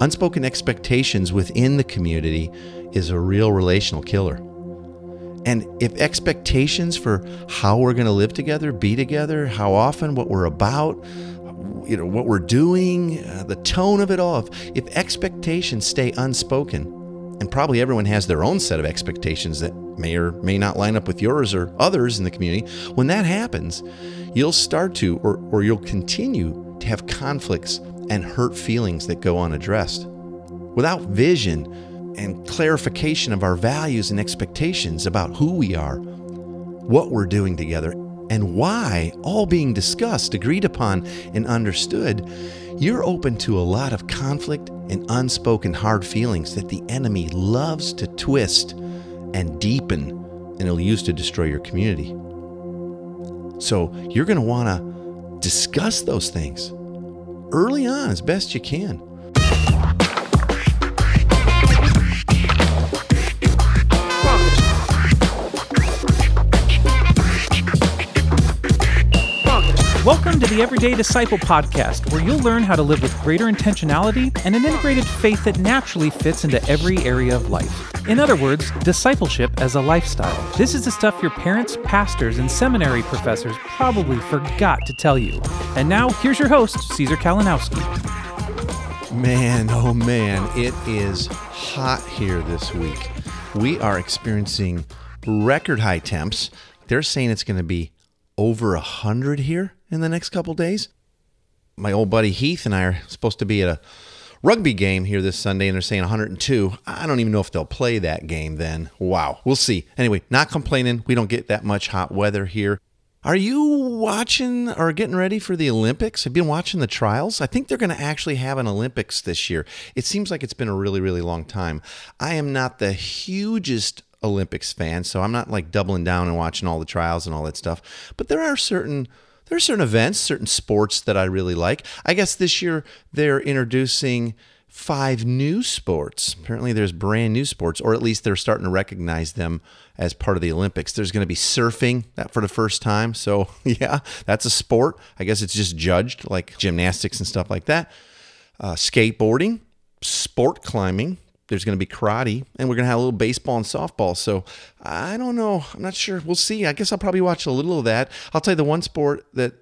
Unspoken expectations within the community is a real relational killer. And if expectations for how we're going to live together, be together, how often, what we're about, you know, what we're doing, uh, the tone of it all, if, if expectations stay unspoken, and probably everyone has their own set of expectations that may or may not line up with yours or others in the community, when that happens, you'll start to, or, or you'll continue to have conflicts and hurt feelings that go unaddressed. Without vision and clarification of our values and expectations about who we are, what we're doing together, and why, all being discussed, agreed upon, and understood, you're open to a lot of conflict and unspoken hard feelings that the enemy loves to twist and deepen and he'll use to destroy your community. So you're going to want to discuss those things early on as best you can. Welcome to the Everyday Disciple podcast, where you'll learn how to live with greater intentionality and an integrated faith that naturally fits into every area of life. In other words, discipleship as a lifestyle. This is the stuff your parents, pastors, and seminary professors probably forgot to tell you. And now, here's your host, Caesar Kalinowski. Man, oh man, it is hot here this week. We are experiencing record high temps. They're saying it's going to be over a 100 here in the next couple days. My old buddy Heath and I are supposed to be at a rugby game here this Sunday, and they're saying 102. I don't even know if they'll play that game then. Wow, we'll see. Anyway, not complaining. We don't get that much hot weather here. Are you watching or getting ready for the Olympics? Have you been watching the trials? I think they're going to actually have an Olympics this year. It seems like it's been a really, really long time. I am not the hugest Olympics fan, so I'm not like doubling down and watching all the trials and all that stuff. But there are certain there are certain events, certain sports that I really like. I guess this year they're introducing five new sports. Apparently, there's brand new sports, or at least they're starting to recognize them as part of the Olympics. There's going to be surfing that for the first time. So, yeah, that's a sport. I guess it's just judged like gymnastics and stuff like that. Uh, skateboarding, sport climbing, there's going to be karate, and we're going to have a little baseball and softball. So I don't know. I'm not sure. We'll see. I guess I'll probably watch a little of that. I'll tell you the one sport that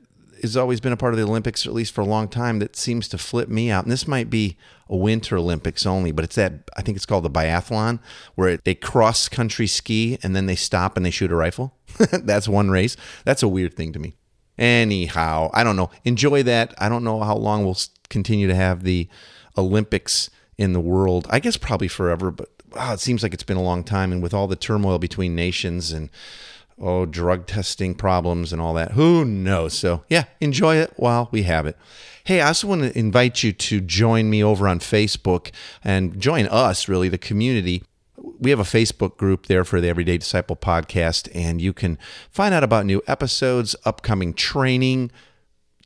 has always been a part of the Olympics, at least for a long time, that seems to flip me out. And this might be a Winter Olympics only, but it's that I think it's called the biathlon, where they cross country ski and then they stop and they shoot a rifle. That's one race. That's a weird thing to me. Anyhow, I don't know. Enjoy that. I don't know how long we'll continue to have the Olympics in the world. I guess probably forever, but wow, it seems like it's been a long time. And with all the turmoil between nations and oh, drug testing problems and all that, who knows? So yeah, enjoy it while we have it. Hey, I also want to invite you to join me over on Facebook and join us, really, the community. We have a Facebook group there for the Everyday Disciple podcast, and you can find out about new episodes, upcoming training,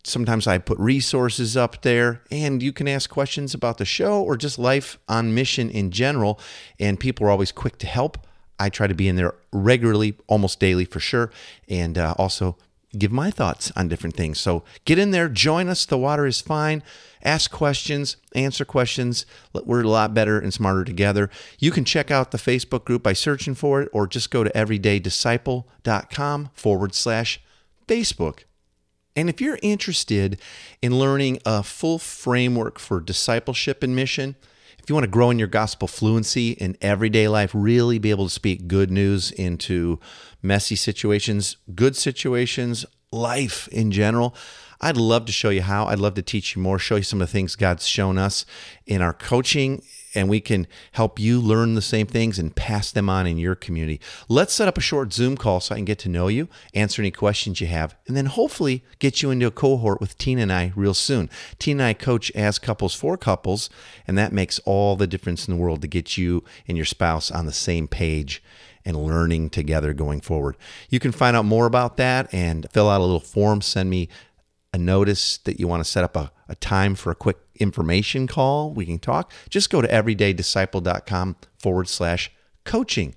Sometimes I put resources up there, and you can ask questions about the show or just life on mission in general. And people are always quick to help. I try to be in there regularly, almost daily for sure, and uh, also give my thoughts on different things. So get in there, join us. The water is fine. Ask questions, answer questions. We're a lot better and smarter together. You can check out the Facebook group by searching for it, or just go to everydaydisciple.com forward slash Facebook. And if you're interested in learning a full framework for discipleship and mission, if you want to grow in your gospel fluency in everyday life, really be able to speak good news into messy situations, good situations, life in general, I'd love to show you how. I'd love to teach you more, show you some of the things God's shown us in our coaching and we can help you learn the same things and pass them on in your community. Let's set up a short Zoom call so I can get to know you, answer any questions you have, and then hopefully get you into a cohort with Tina and I real soon. Tina and I coach as couples for couples, and that makes all the difference in the world to get you and your spouse on the same page and learning together going forward. You can find out more about that and fill out a little form, send me a notice that you want to set up a, a time for a quick information call, we can talk. Just go to everydaydisciple.com forward slash coaching.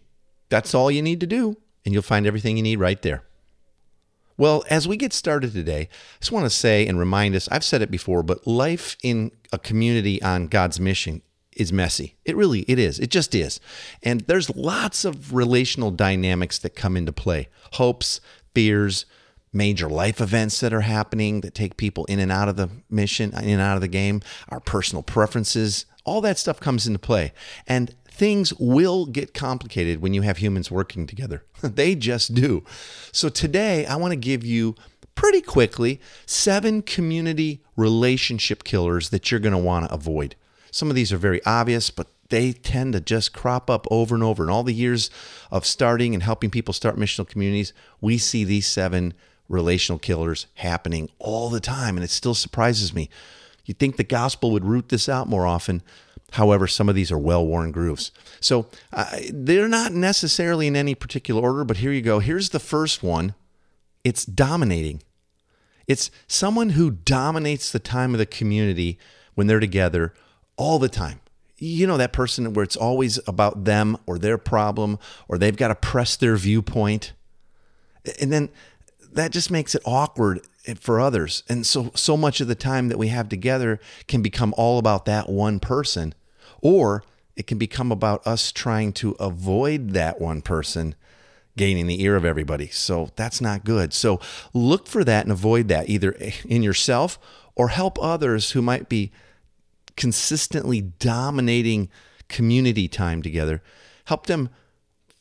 That's all you need to do, and you'll find everything you need right there. Well, as we get started today, I just want to say and remind us I've said it before, but life in a community on God's mission is messy. It really it is. It just is. And there's lots of relational dynamics that come into play. Hopes, fears, major life events that are happening that take people in and out of the mission, in and out of the game, our personal preferences, all that stuff comes into play. And things will get complicated when you have humans working together. they just do. So today, I want to give you pretty quickly seven community relationship killers that you're going to want to avoid. Some of these are very obvious, but they tend to just crop up over and over. In all the years of starting and helping people start missional communities, we see these seven relational killers happening all the time, and it still surprises me. You'd think the gospel would root this out more often, However, some of these are well worn grooves. So uh, they're not necessarily in any particular order, but here you go. Here's the first one it's dominating. It's someone who dominates the time of the community when they're together all the time. You know, that person where it's always about them or their problem or they've got to press their viewpoint. And then that just makes it awkward for others. And so so much of the time that we have together can become all about that one person or it can become about us trying to avoid that one person gaining the ear of everybody. So that's not good. So look for that and avoid that either in yourself or help others who might be consistently dominating community time together. Help them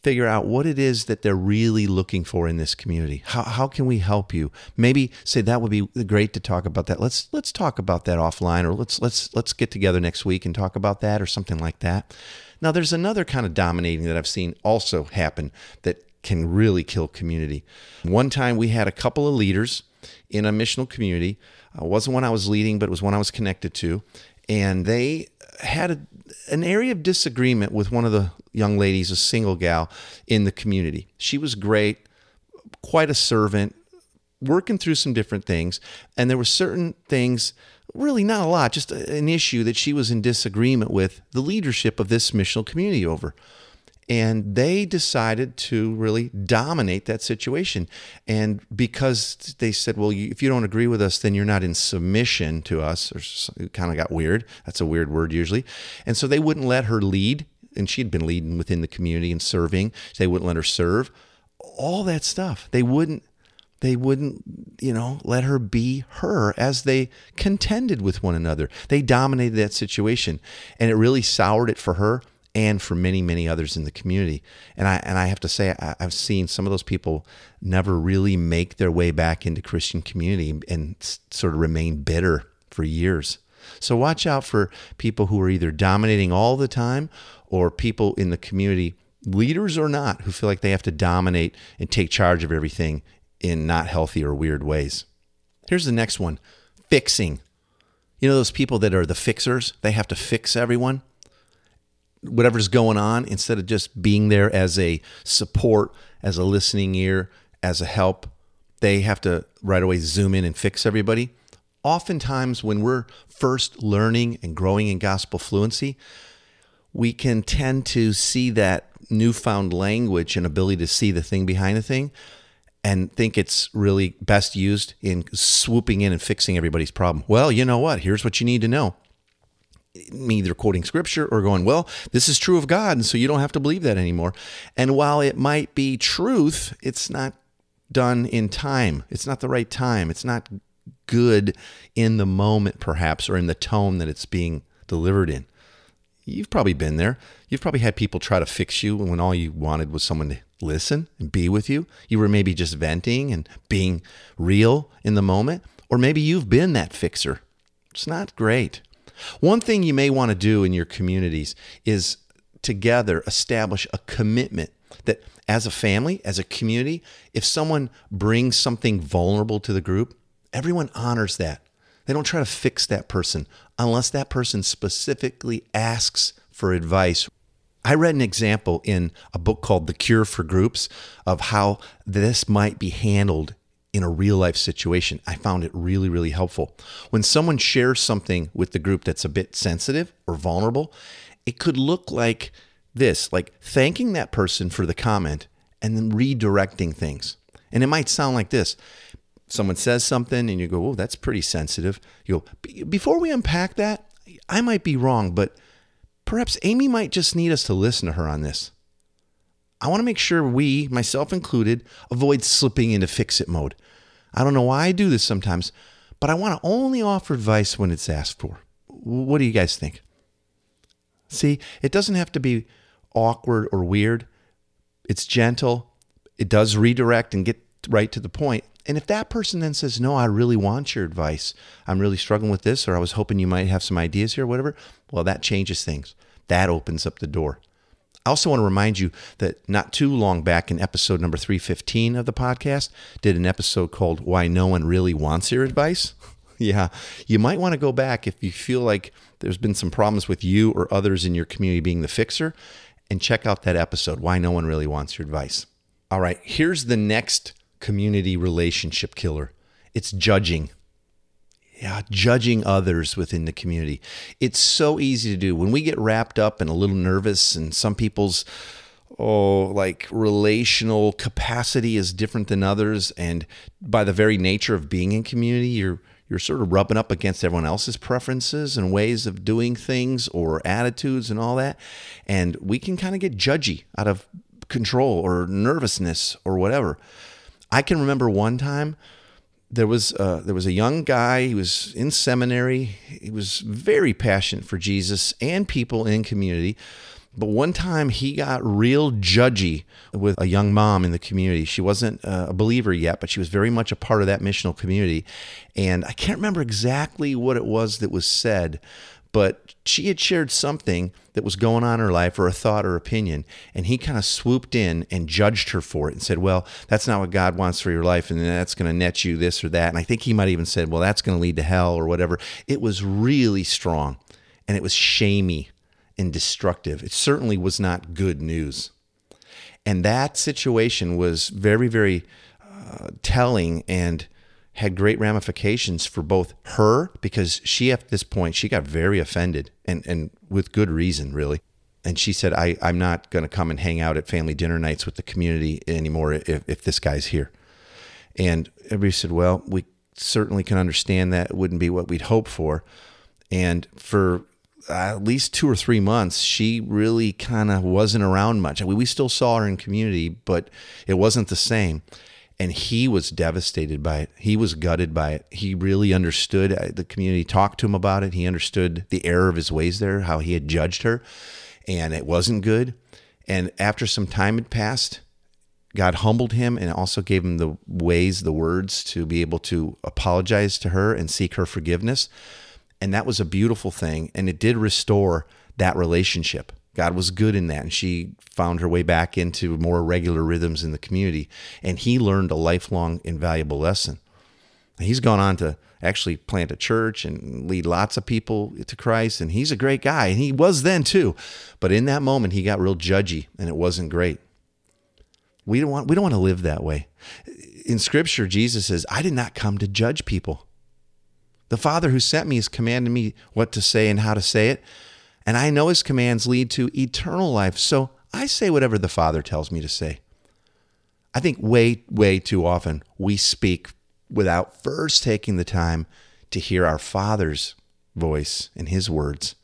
figure out what it is that they're really looking for in this community. How, how can we help you? Maybe say that would be great to talk about that. Let's let's talk about that offline or let's let's let's get together next week and talk about that or something like that. Now there's another kind of dominating that I've seen also happen that can really kill community. One time we had a couple of leaders in a missional community. Uh, wasn't one I was leading, but it was one I was connected to, and they had a, an area of disagreement with one of the young ladies, a single gal in the community. She was great, quite a servant, working through some different things. And there were certain things, really not a lot, just an issue that she was in disagreement with the leadership of this missional community over. And they decided to really dominate that situation. And because they said, well, if you don't agree with us, then you're not in submission to us, or it kind of got weird. That's a weird word usually. And so they wouldn't let her lead and she had been leading within the community and serving. They wouldn't let her serve. All that stuff. They wouldn't they wouldn't, you know, let her be her as they contended with one another. They dominated that situation and it really soured it for her and for many, many others in the community. And I and I have to say I, have seen some of those people never really make their way back into Christian community and sort of remain bitter for years. So watch out for people who are either dominating all the time or people in the community, leaders or not, who feel like they have to dominate and take charge of everything in not healthy or weird ways. Here's the next one fixing. You know, those people that are the fixers, they have to fix everyone, whatever's going on, instead of just being there as a support, as a listening ear, as a help. They have to right away zoom in and fix everybody. Oftentimes, when we're first learning and growing in gospel fluency, we can tend to see that newfound language and ability to see the thing behind the thing and think it's really best used in swooping in and fixing everybody's problem. Well, you know what? Here's what you need to know. Either quoting scripture or going, well, this is true of God, and so you don't have to believe that anymore. And while it might be truth, it's not done in time. It's not the right time. It's not good in the moment, perhaps, or in the tone that it's being delivered in you've probably been there. You've probably had people try to fix you when all you wanted was someone to listen and be with you. You were maybe just venting and being real in the moment, or maybe you've been that fixer. It's not great. One thing you may want to do in your communities is together establish a commitment that as a family, as a community, if someone brings something vulnerable to the group, everyone honors that. They don't try to fix that person unless that person specifically asks for advice. I read an example in a book called The Cure for Groups of how this might be handled in a real life situation. I found it really, really helpful. When someone shares something with the group that's a bit sensitive or vulnerable, it could look like this like thanking that person for the comment and then redirecting things And it might sound like this someone says something and you go, oh, that's pretty sensitive. You go, before we unpack that, I might be wrong, but perhaps Amy might just need us to listen to her on this. I want to make sure we, myself included, avoid slipping into fix it mode. I don't know why I do this sometimes, but I want to only offer advice when it's asked for. What do you guys think? See, it doesn't have to be awkward or weird. It's gentle. It does redirect and get right to the point. And if that person then says, No, I really want your advice, I'm really struggling with this, or I was hoping you might have some ideas here, whatever, well, that changes things. That opens up the door. I also want to remind you that not too long back in episode number 315 of the podcast, did an episode called Why No One Really Wants Your Advice. yeah, you might want to go back if you feel like there's been some problems with you or others in your community being the fixer and check out that episode, Why No One Really Wants Your Advice. All right, here's the next community relationship killer it's judging yeah, judging others within the community. It's so easy to do. When we get wrapped up and a little nervous, and some people's oh, like relational capacity is different than others, and by the very nature of being in community, you're you're sort of rubbing up against everyone else's preferences and ways of doing things or attitudes and all that. And we can kind of get judgy out of control or nervousness or whatever. I can remember one time there was uh, there was a young guy. He was in seminary. He was very passionate for Jesus and people in community. But one time he got real judgy with a young mom in the community. She wasn't uh, a believer yet, but she was very much a part of that missional community. And I can't remember exactly what it was that was said, but she had shared something that was going on in her life or a thought or opinion and he kind of swooped in and judged her for it and said well that's not what god wants for your life and that's going to net you this or that. And i think he might even said well that's going to lead to hell or whatever. It was really strong and it was shamey and destructive. It certainly was not good news. And that situation was very very uh, telling and had great ramifications for both her because she at this point she got very offended and and with good reason really. And she said I, i'm not going to come and hang out at family dinner nights with the community anymore if, if this guy's here. And everybody said well we certainly can understand that. It wouldn't be what we'd hope for. And for at least two or three months, she really kind of wasn't around much. I mean, we still saw her in community, but it wasn't the same and he was devastated by it. He was gutted by it. He really understood. Uh, the community talked to him about it. He understood the error of his ways there, how he had judged her, and it wasn't good. And after some time had passed, God humbled him and also gave him the ways, the words to be able to apologize to her and seek her forgiveness. And that was a beautiful thing. And it did restore that relationship. God was good in that. And she found her way back into more regular rhythms in the community. And he learned a lifelong invaluable lesson. He's gone on to actually plant a church and lead lots of people to Christ. And he's a great guy. And he was then too. But in that moment, he got real judgy and it wasn't great. We don't want, we don't want to live that way. In scripture, Jesus says, I did not come to judge people. The Father who sent me has commanded me what to say and how to say it and I know his commands lead to eternal life. So I say whatever the Father tells me to say. I think way, way too often we speak without first taking the time to hear our Father's voice and his words.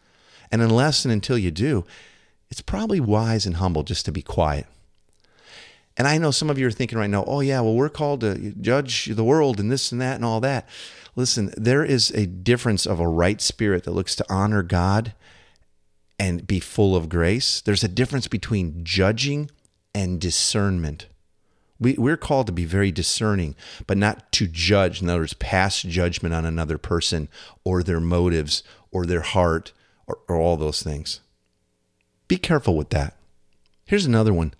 And unless and until you do, it's probably wise and humble just to be quiet. And I know some of you are thinking right now, oh, yeah, well, we're called to judge the world and this and that and all that. Listen, there is a difference of a right spirit that looks to honor God and be full of grace. There's a difference between judging and discernment. We, we're called to be very discerning, but not to judge. In other words, pass judgment on another person or their motives or their heart or, or all those things. Be careful with that. Here's another one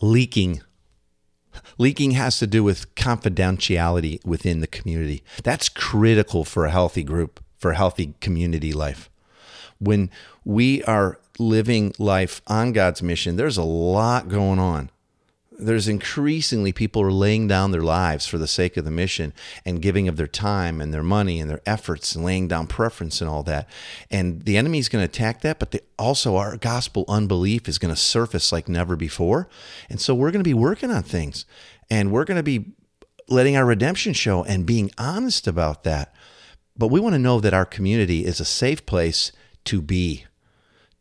leaking. Leaking has to do with confidentiality within the community. That's critical for a healthy group, for a healthy community life when we are living life on God's mission, there's a lot going on. there's increasingly people are laying down their lives for the sake of the mission and giving of their time and their money and their efforts and laying down preference and all that. And the enemy is going to attack that, but the, also our gospel unbelief is going to surface like never before. And so we're going to be working on things and we're going to be letting our redemption show and being honest about that. But we want to know that our community is a safe place to be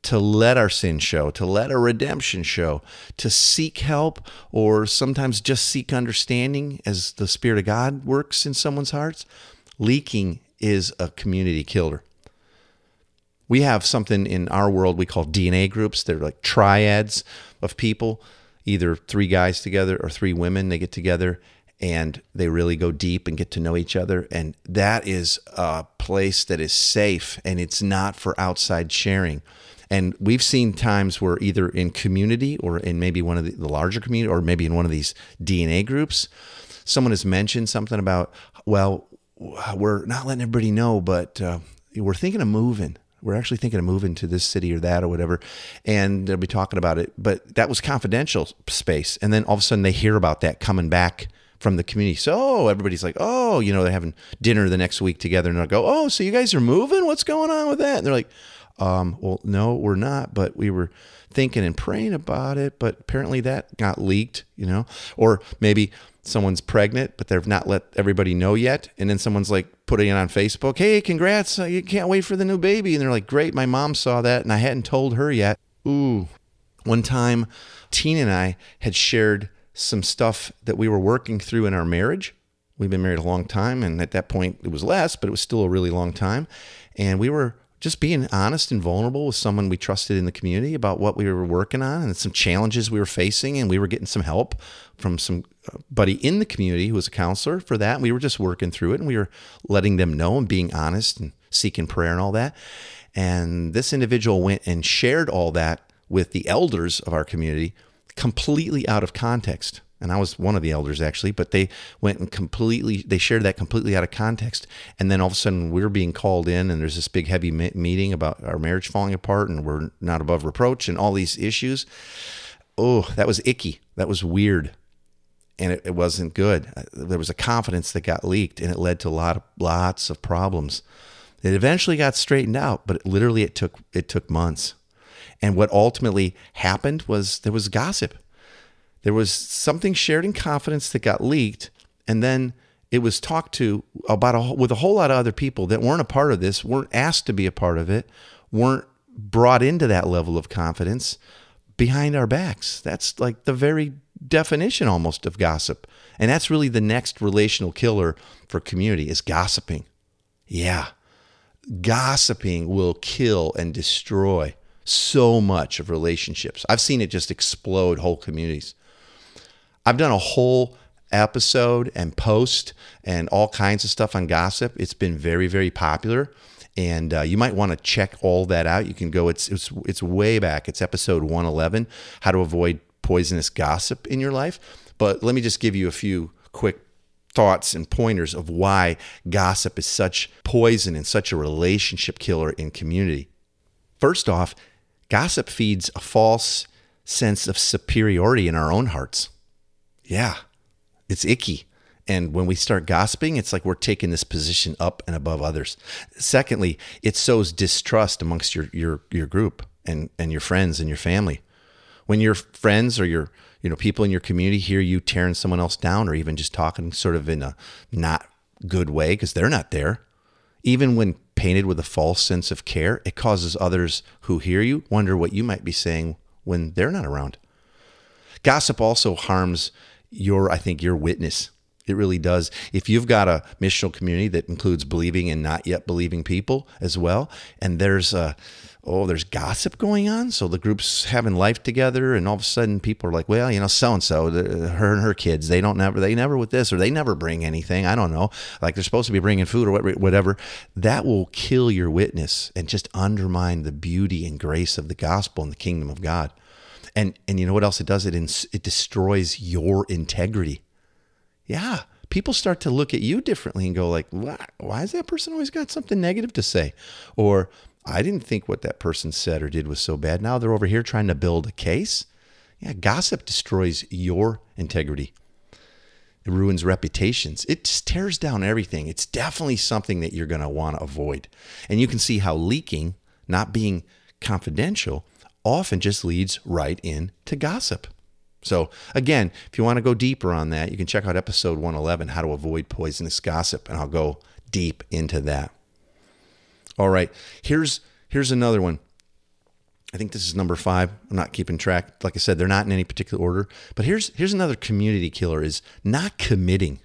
to let our sin show, to let our redemption show, to seek help, or sometimes just seek understanding as the Spirit of God works in someone's hearts. Leaking is a community killer. We have something in our world we call DNA groups. They're like triads of people, either three guys together or three women. They get together and they really go deep and get to know each other. And that is a place that is safe and it's not for outside sharing. And we've seen times where either in community or in maybe one of the, the larger community or maybe in one of these DNA groups, someone has mentioned something about, well, we're not letting everybody know, but uh, we're thinking of moving. We're actually thinking of moving to this city or that or whatever. And they'll be talking about it. But that was confidential space. And then all of a sudden they hear about that coming back from the community. So everybody's like, oh, you know, they're having dinner the next week together and they'll go, oh, so you guys are moving? What's going on with that? And they're like, um, well, no, we're not, but we were thinking and praying about it, but apparently that got leaked, you know, or maybe someone's pregnant, but they've not let everybody know yet. And then someone's like putting it on Facebook, Hey, congrats. You can't wait for the new baby. And they're like, great. My mom saw that and I hadn't told her yet. Ooh, one time Tina and I had shared some stuff that we were working through in our marriage. We've been married a long time. And at that point it was less, but it was still a really long time. And we were just being honest and vulnerable with someone we trusted in the community about what we were working on and some challenges we were facing and we were getting some help from some uh, buddy in the community who was a counselor for that and we were just working through it and we were letting them know and being honest and seeking prayer and all that. And this individual went and shared all that with the elders of our community completely out of context and I was one of the elders actually, but they went and completely they shared that completely out of context, and then all of a sudden we're being called in, and there's this big heavy meeting about our marriage falling apart, and we're not above reproach, and all these issues. Oh, that was icky. That was weird, and it, it wasn't good. Uh, there was a confidence that got leaked, and it led to a lot of lots of problems. It eventually got straightened out, but it, literally it took it took months. And what ultimately happened was there was gossip there was something shared in confidence that got leaked, and then it was talked to about a, with a whole lot of other people that weren't a part of this, weren't asked to be a part of it, weren't brought into that level of confidence behind our backs. That's like the very definition almost of gossip. And that's really the next relational killer for community is gossiping. Yeah. Gossiping will kill and destroy so much of relationships. I've seen it just explode whole communities. I've done a whole episode and post and all kinds of stuff on gossip. It's been very, very popular. And uh, you might want to check all that out. You can go, it's, it's, it's way back. It's episode 111 How to Avoid Poisonous Gossip in Your Life. But let me just give you a few quick thoughts and pointers of why gossip is such poison and such a relationship killer in community. First off, gossip feeds a false sense of superiority in our own hearts yeah, it's icky. And when we start gossiping, it's like we're taking this position up and above others. Secondly, it sows distrust amongst your your your group and and your friends and your family. When your friends or your you know people in your community hear you tearing someone else down or even just talking sort of in a not good way because they're not there, even when painted with a false sense of care, it causes others who hear you wonder what you might be saying when they're not around. Gossip also harms your, I think, your witness. It really does. If you've got a missional community that includes believing and not yet believing people as well, and there's a oh, there's gossip going on. So the group's having life together, and all of a sudden people are like, well, you know, so and so, her and her kids, they don't never, they never with this, or they never bring anything. I don't know. Like they're supposed to be bringing food or whatever. That will kill your witness and just undermine the beauty and grace of the gospel and the kingdom of God. And and you know what else it does? It ins- it destroys your integrity. Yeah, people start to look at you differently and go like, why, why has that person always got something negative to say? Or I didn't think what that person said or did was so bad. Now they're over here trying to build a case. Yeah, gossip destroys your integrity. It ruins reputations. It just tears down everything. It's definitely something that you're going to want to avoid. And you can see how leaking, not being confidential, often just leads right into gossip. So, again, if you want to go deeper on that, you can check out episode 111, How to Avoid Poisonous Gossip, and I'll go deep into that. All right, here's here's another one. I think this is number five. I'm not keeping track. Like I said, they're not in any particular order. But here's here's another community killer: is not committing,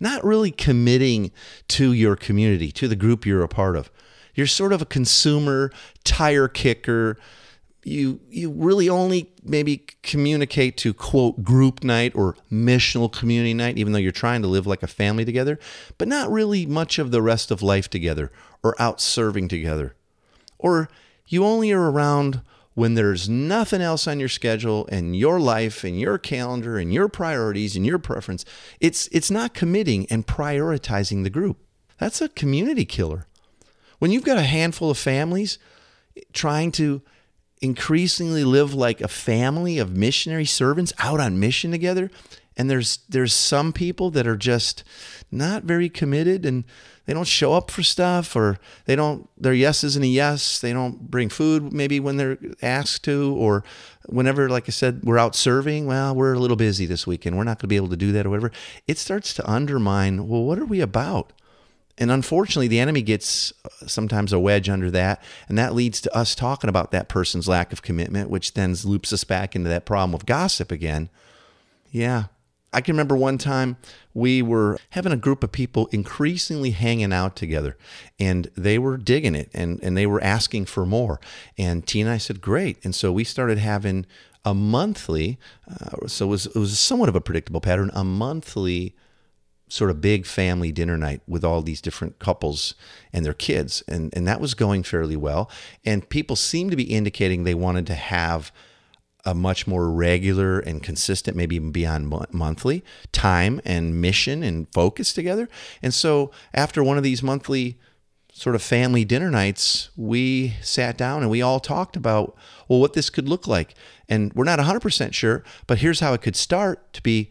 not really committing to your community, to the group you're a part of. You're sort of a consumer, tire kicker. You you really only maybe communicate to quote group night or missional community night, even though you're trying to live like a family together, but not really much of the rest of life together or out serving together. Or you only are around when there's nothing else on your schedule and your life and your calendar and your priorities and your preference. It's it's not committing and prioritizing the group. That's a community killer. When you've got a handful of families trying to increasingly live like a family of missionary servants out on mission together, and there's there's some people that are just not very committed and they don't show up for stuff or they don't their yes isn't a yes. They don't bring food maybe when they're asked to or whenever like i said we're out serving well we're a little busy this weekend. We're not going to be able to do that or whatever. It starts to undermine well what are we about and unfortunately the enemy gets uh, sometimes a wedge under that and that leads to us talking about that person's lack of commitment which then loops us back into that problem of gossip again yeah I can remember one time we were having a group of people increasingly hanging out together and they were digging it and, and they were asking for more. And Tina and I said, great. And so we started having a monthly, uh, so it was, it was somewhat of a predictable pattern, a monthly sort of big family dinner night with all these different couples and their kids. And, and that was going fairly well. And people seemed to be indicating they wanted to have a much more regular and consistent, maybe even beyond monthly time and mission and focus together. And so after one of these monthly sort of family dinner nights, we sat down and we all talked about, well, what this could look like. And we're not 100% sure, but here's how it could start to be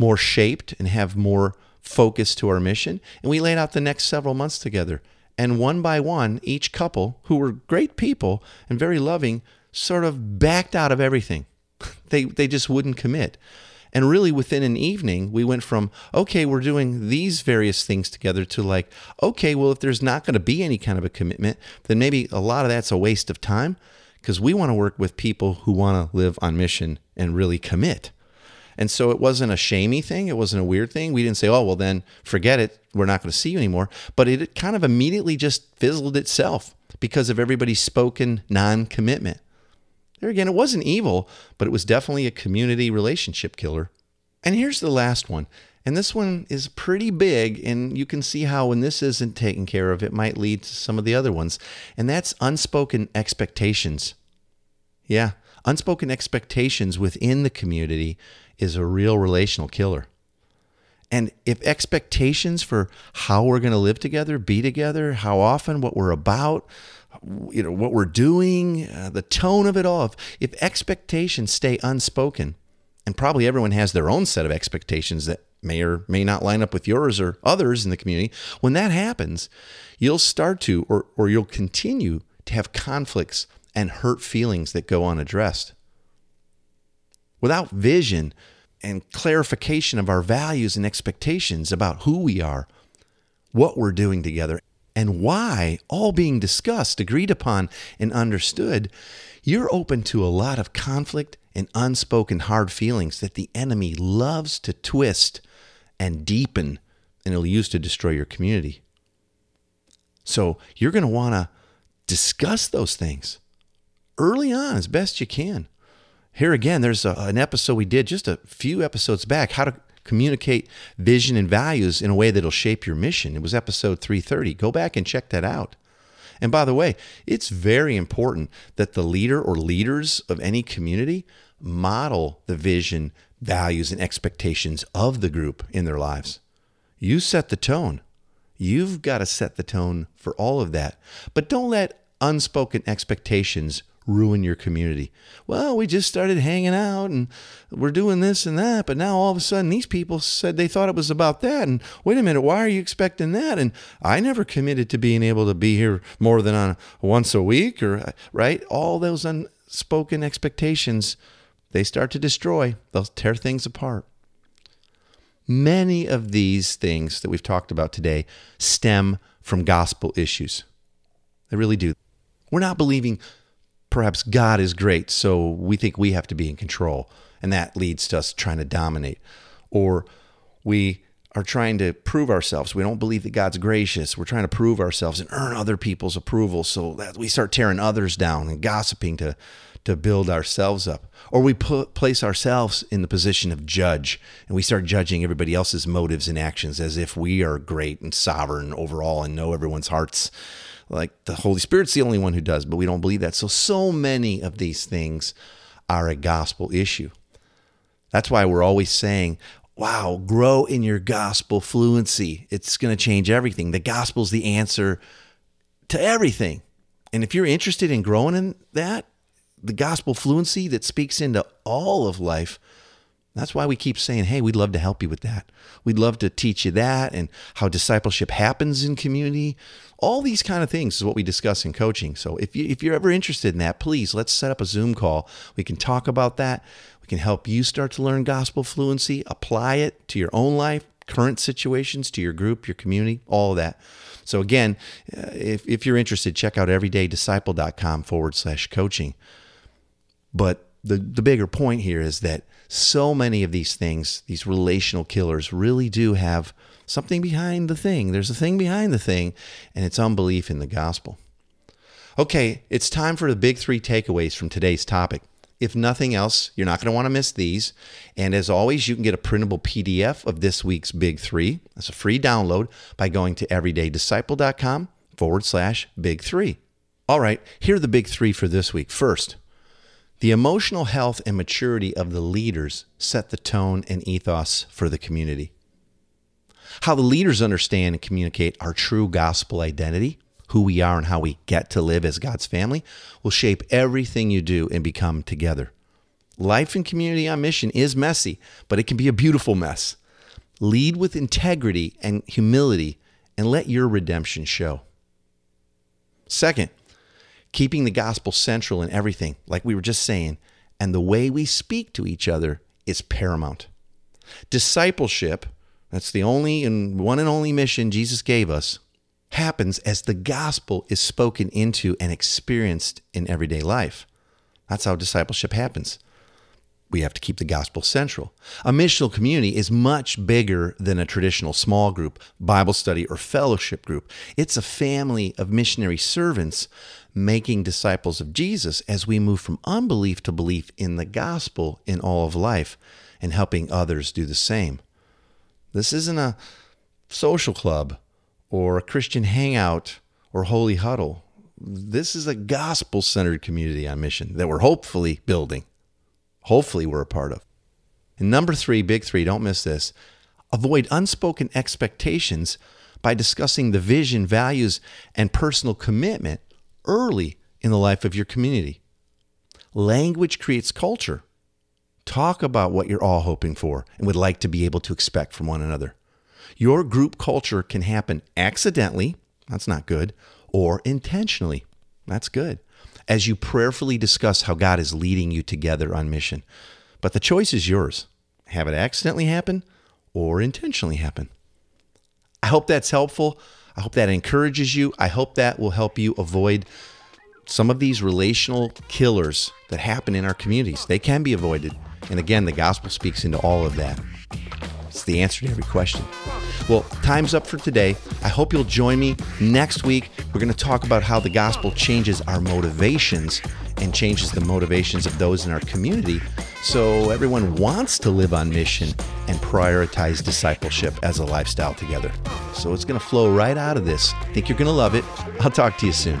more shaped and have more focus to our mission. And we laid out the next several months together. And one by one, each couple, who were great people and very loving, sort of backed out of everything. They, they just wouldn't commit. And really, within an evening, we went from, okay, we're doing these various things together to like, okay, well, if there's not going to be any kind of a commitment, then maybe a lot of that's a waste of time because we want to work with people who want to live on mission and really commit. And so it wasn't a shamey thing. It wasn't a weird thing. We didn't say, oh, well, then forget it. We're not going to see you anymore. But it kind of immediately just fizzled itself because of everybody's spoken non commitment. There again, it wasn't evil, but it was definitely a community relationship killer. And here's the last one. And this one is pretty big, and you can see how when this isn't taken care of, it might lead to some of the other ones. And that's unspoken expectations. Yeah, unspoken expectations within the community is a real relational killer. And if expectations for how we're going to live together, be together, how often, what we're about, you know what we're doing, uh, the tone of it all. If, if expectations stay unspoken, and probably everyone has their own set of expectations that may or may not line up with yours or others in the community. When that happens, you'll start to, or, or you'll continue to have conflicts and hurt feelings that go unaddressed. Without vision and clarification of our values and expectations about who we are, what we're doing together, and why, all being discussed, agreed upon, and understood, you're open to a lot of conflict and unspoken hard feelings that the enemy loves to twist and deepen and he'll use to destroy your community. So you're going to want to discuss those things early on as best you can. Here again, there's a, an episode we did just a few episodes back how to communicate vision and values in a way that'll shape your mission. It was episode 330. Go back and check that out. And by the way, it's very important that the leader or leaders of any community model the vision, values, and expectations of the group in their lives. You set the tone. You've got to set the tone for all of that. But don't let unspoken expectations ruin your community? Well, we just started hanging out and we're doing this and that, but now all of a sudden these people said they thought it was about that. And wait a minute, why are you expecting that? And I never committed to being able to be here more than on once a week or right? All those unspoken expectations, they start to destroy. They'll tear things apart. Many of these things that we've talked about today stem from gospel issues. They really do. We're not believing perhaps God is great, so we think we have to be in control, and that leads to us trying to dominate. Or we are trying to prove ourselves. We don't believe that God's gracious. We're trying to prove ourselves and earn other people's approval so that we start tearing others down and gossiping to, to build ourselves up. Or we put, place ourselves in the position of judge and we start judging everybody else's motives and actions as if we are great and sovereign overall and know everyone's hearts like the Holy Spirit's the only one who does, but we don't believe that. So, so many of these things are a gospel issue. That's why we're always saying, wow, grow in your gospel fluency. It's going to change everything. The gospel's the answer to everything. And if you're interested in growing in that, the gospel fluency that speaks into all of life, that's why we keep saying, hey, we'd love to help you with that. We'd love to teach you that and how discipleship happens in community. All these kind of things is what we discuss in coaching. So if, you, if you're ever interested in that, please let's set up a Zoom call. We can talk about that. We can help you start to learn gospel fluency, apply it to your own life, current situations, to your group, your community, all of that. So again, uh, if, if you're interested, check out everydaydisciple.com forward slash coaching. But the, the bigger point here is that so many of these things, these relational killers, really do have something behind the thing. There's a thing behind the thing, and it's unbelief in the gospel. Okay, it's time for the big three takeaways from today's topic. If nothing else, you're not going to want to miss these. And as always, you can get a printable PDF of this week's big three. That's a free download by going to everydaydisciple.com forward slash big three. All right, here are the big three for this week. First, the emotional health and maturity of the leaders set the tone and ethos for the community. How the leaders understand and communicate our true gospel identity, who we are, and how we get to live as God's family will shape everything you do and become together. Life in community on mission is messy, but it can be a beautiful mess. Lead with integrity and humility and let your redemption show. Second, keeping the gospel central in everything, like we were just saying, and the way we speak to each other is paramount. Discipleship, that's the only and one and only mission Jesus gave us, happens as the gospel is spoken into and experienced in everyday life. That's how discipleship happens. We have to keep the gospel central. A missional community is much bigger than a traditional small group, Bible study, or fellowship group. It's a family of missionary servants making disciples of Jesus as we move from unbelief to belief in the gospel in all of life and helping others do the same. This isn't a social club or a Christian hangout or holy huddle. This is a gospel centered community on mission that we're hopefully building. Hopefully, we're a part of. And number three, big three, don't miss this avoid unspoken expectations by discussing the vision, values, and personal commitment early in the life of your community. Language creates culture. Talk about what you're all hoping for and would like to be able to expect from one another. Your group culture can happen accidentally, that's not good, or intentionally, that's good, as you prayerfully discuss how God is leading you together on mission. But the choice is yours have it accidentally happen or intentionally happen. I hope that's helpful. I hope that encourages you. I hope that will help you avoid some of these relational killers that happen in our communities. They can be avoided. And again, the gospel speaks into all of that. It's the answer to every question. Well, time's up for today. I hope you'll join me next week. We're going to talk about how the gospel changes our motivations and changes the motivations of those in our community so everyone wants to live on mission and prioritize discipleship as a lifestyle together. So it's going to flow right out of this. I think you're going to love it. I'll talk to you soon.